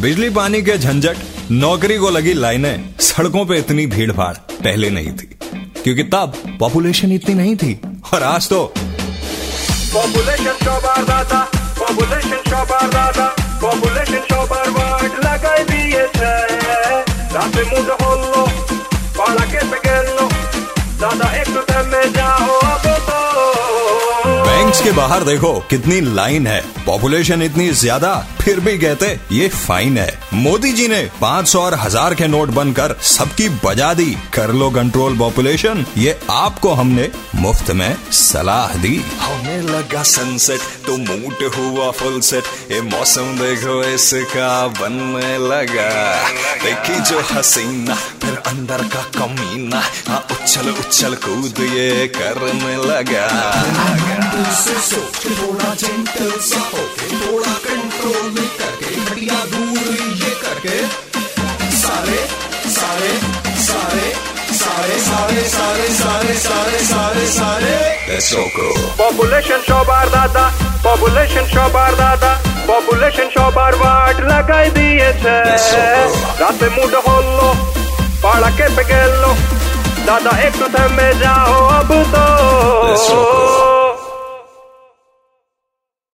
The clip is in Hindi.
बिजली पानी के झंझट, नौकरी को लगी लाइनें, सड़कों पे इतनी भीड़ भाड़ पहले नहीं थी। क्योंकि तब पॉपुलेशन इतनी नहीं थी, और आज तो पॉपुलेशन पॉपुलेशन पॉपुलेशन दादा एक के बाहर देखो कितनी लाइन है। पॉपुलेशन इतनी ज़्यादा, फिर भी कहते, ये फाइन है। मोदी जी ने 500 और हज़ार के नोट बनकर सबकी बजा दी। कर लो कंट्रोल पॉपुलेशन ये आपको हमने मुफ़्त में सलाह दी। होने लगा सनसेट तो मूट हुआ फुल सेट ये मौसम देखो इसका बनने लगा। देखी जो हसीना, फिर अंदर का कमीना। हाँ उछल उछल कूद ये करने लगा। थोड़ा जेंटल सा होके थोड़ा कंट्रोल में करके घटिया दूर ये करके सारे सारे सारे सारे सारे सारे सारे सारे सारे सारे Let's go. পপুলেশন সবার দাদা পপুলেশন সবার দাদা পপুলেশন সবার ওয়ার্ড লাগাই দিয়েছে রাতে মুড হলো পাড়া কেঁপে গেল দাদা একটু থেমে যাও अब तो